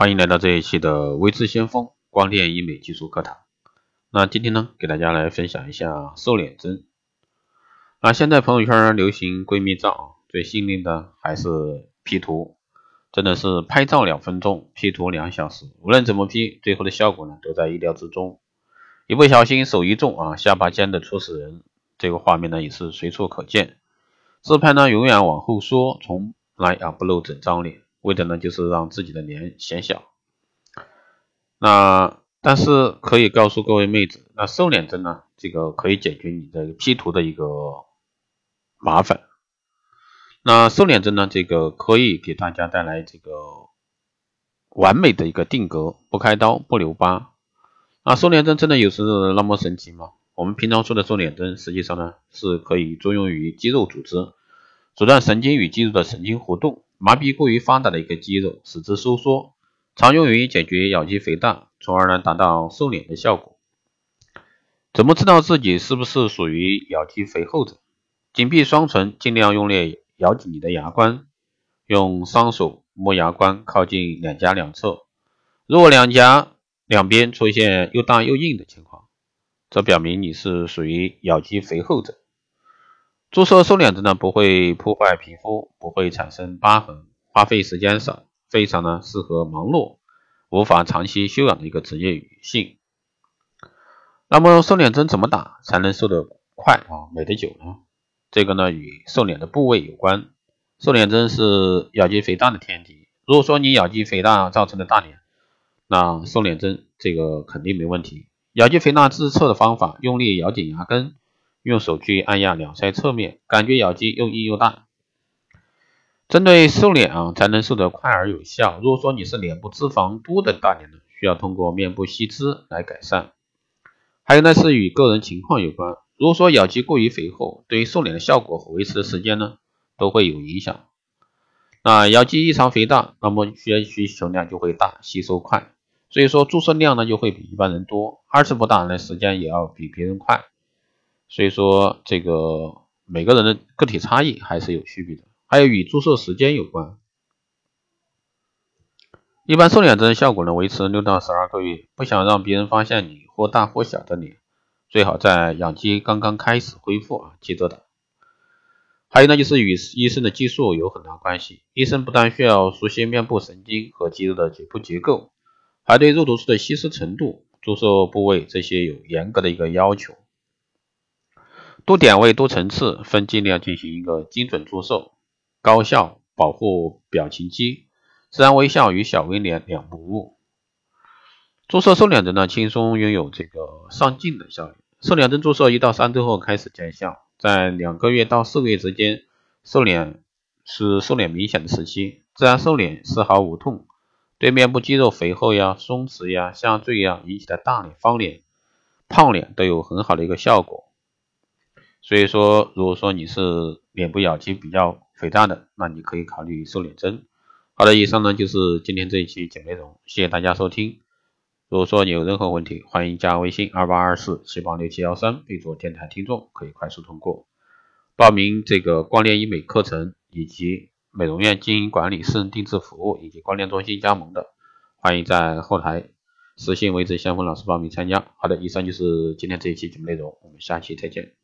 欢迎来到这一期的微智先锋光电医美技术课堂。那今天呢，给大家来分享一下瘦脸针。那现在朋友圈流行闺蜜照，最幸运的还是 P 图，真的是拍照两分钟，P 图两小时，无论怎么 P，最后的效果呢都在意料之中。一不小心手一重啊，下巴尖的戳死人，这个画面呢也是随处可见。自拍呢永远往后缩，从来啊不露整张脸。为的呢，就是让自己的脸显小。那但是可以告诉各位妹子，那瘦脸针呢，这个可以解决你的 P 图的一个麻烦。那瘦脸针呢，这个可以给大家带来这个完美的一个定格，不开刀，不留疤。那瘦脸针真的有时那么神奇吗？我们平常说的瘦脸针，实际上呢，是可以作用于肌肉组织，阻断神经与肌肉的神经活动。麻痹过于发达的一个肌肉，使之收缩，常用于解决咬肌肥大，从而呢达到瘦脸的效果。怎么知道自己是不是属于咬肌肥厚者？紧闭双唇，尽量用力咬紧你的牙关，用双手摸牙关，靠近两颊两侧。如果两颊两边出现又大又硬的情况，则表明你是属于咬肌肥厚者。注射瘦脸针呢，不会破坏皮肤，不会产生疤痕，花费时间少，非常呢适合忙碌、无法长期休养的一个职业女性。那么瘦脸针怎么打才能瘦得快啊、美得久呢？这个呢与瘦脸的部位有关。瘦脸针是咬肌肥大的天敌，如果说你咬肌肥大造成的大脸，那瘦脸针这个肯定没问题。咬肌肥大自测的方法，用力咬紧牙根。用手去按压两腮侧面，感觉咬肌又硬又大。针对瘦脸啊，才能瘦得快而有效。如果说你是脸部脂肪多的大脸呢，需要通过面部吸脂来改善。还有呢，是与个人情况有关。如果说咬肌过于肥厚，对于瘦脸的效果和维持的时间呢，都会有影响。那咬肌异常肥大，那么需要需求量就会大，吸收快，所以说注射量呢就会比一般人多。二次不打呢，时间也要比别人快。所以说，这个每个人的个体差异还是有区别的，还有与注射时间有关。一般瘦脸针效果呢维持六到十二个月，不想让别人发现你或大或小的脸，最好在养肌刚刚开始恢复啊，记得的。还有呢，就是与医生的技术有很大关系，医生不但需要熟悉面部神经和肌肉的局部结构，还对肉毒素的稀释程度、注射部位这些有严格的一个要求。多点位、多层次，分剂量进行一个精准注射，高效保护表情肌，自然微笑与小 V 脸两不误。注射瘦脸针呢，轻松拥有这个上镜的效应。瘦脸针注射一到三周后开始见效，在两个月到四个月之间，瘦脸是瘦脸明显的时期。自然瘦脸丝毫无痛，对面部肌肉肥厚呀、松弛呀、下坠呀引起的大脸、方脸、胖脸都有很好的一个效果。所以说，如果说你是脸部咬肌比较肥大的，那你可以考虑瘦脸针。好的，以上呢就是今天这一期讲内容，谢谢大家收听。如果说你有任何问题，欢迎加微信二八二四七八六七幺三，备注电台听众，可以快速通过报名这个光电医美课程，以及美容院经营管理、私人定制服务以及光电中心加盟的，欢迎在后台私信为这相锋老师报名参加。好的，以上就是今天这一期节目内容，我们下期再见。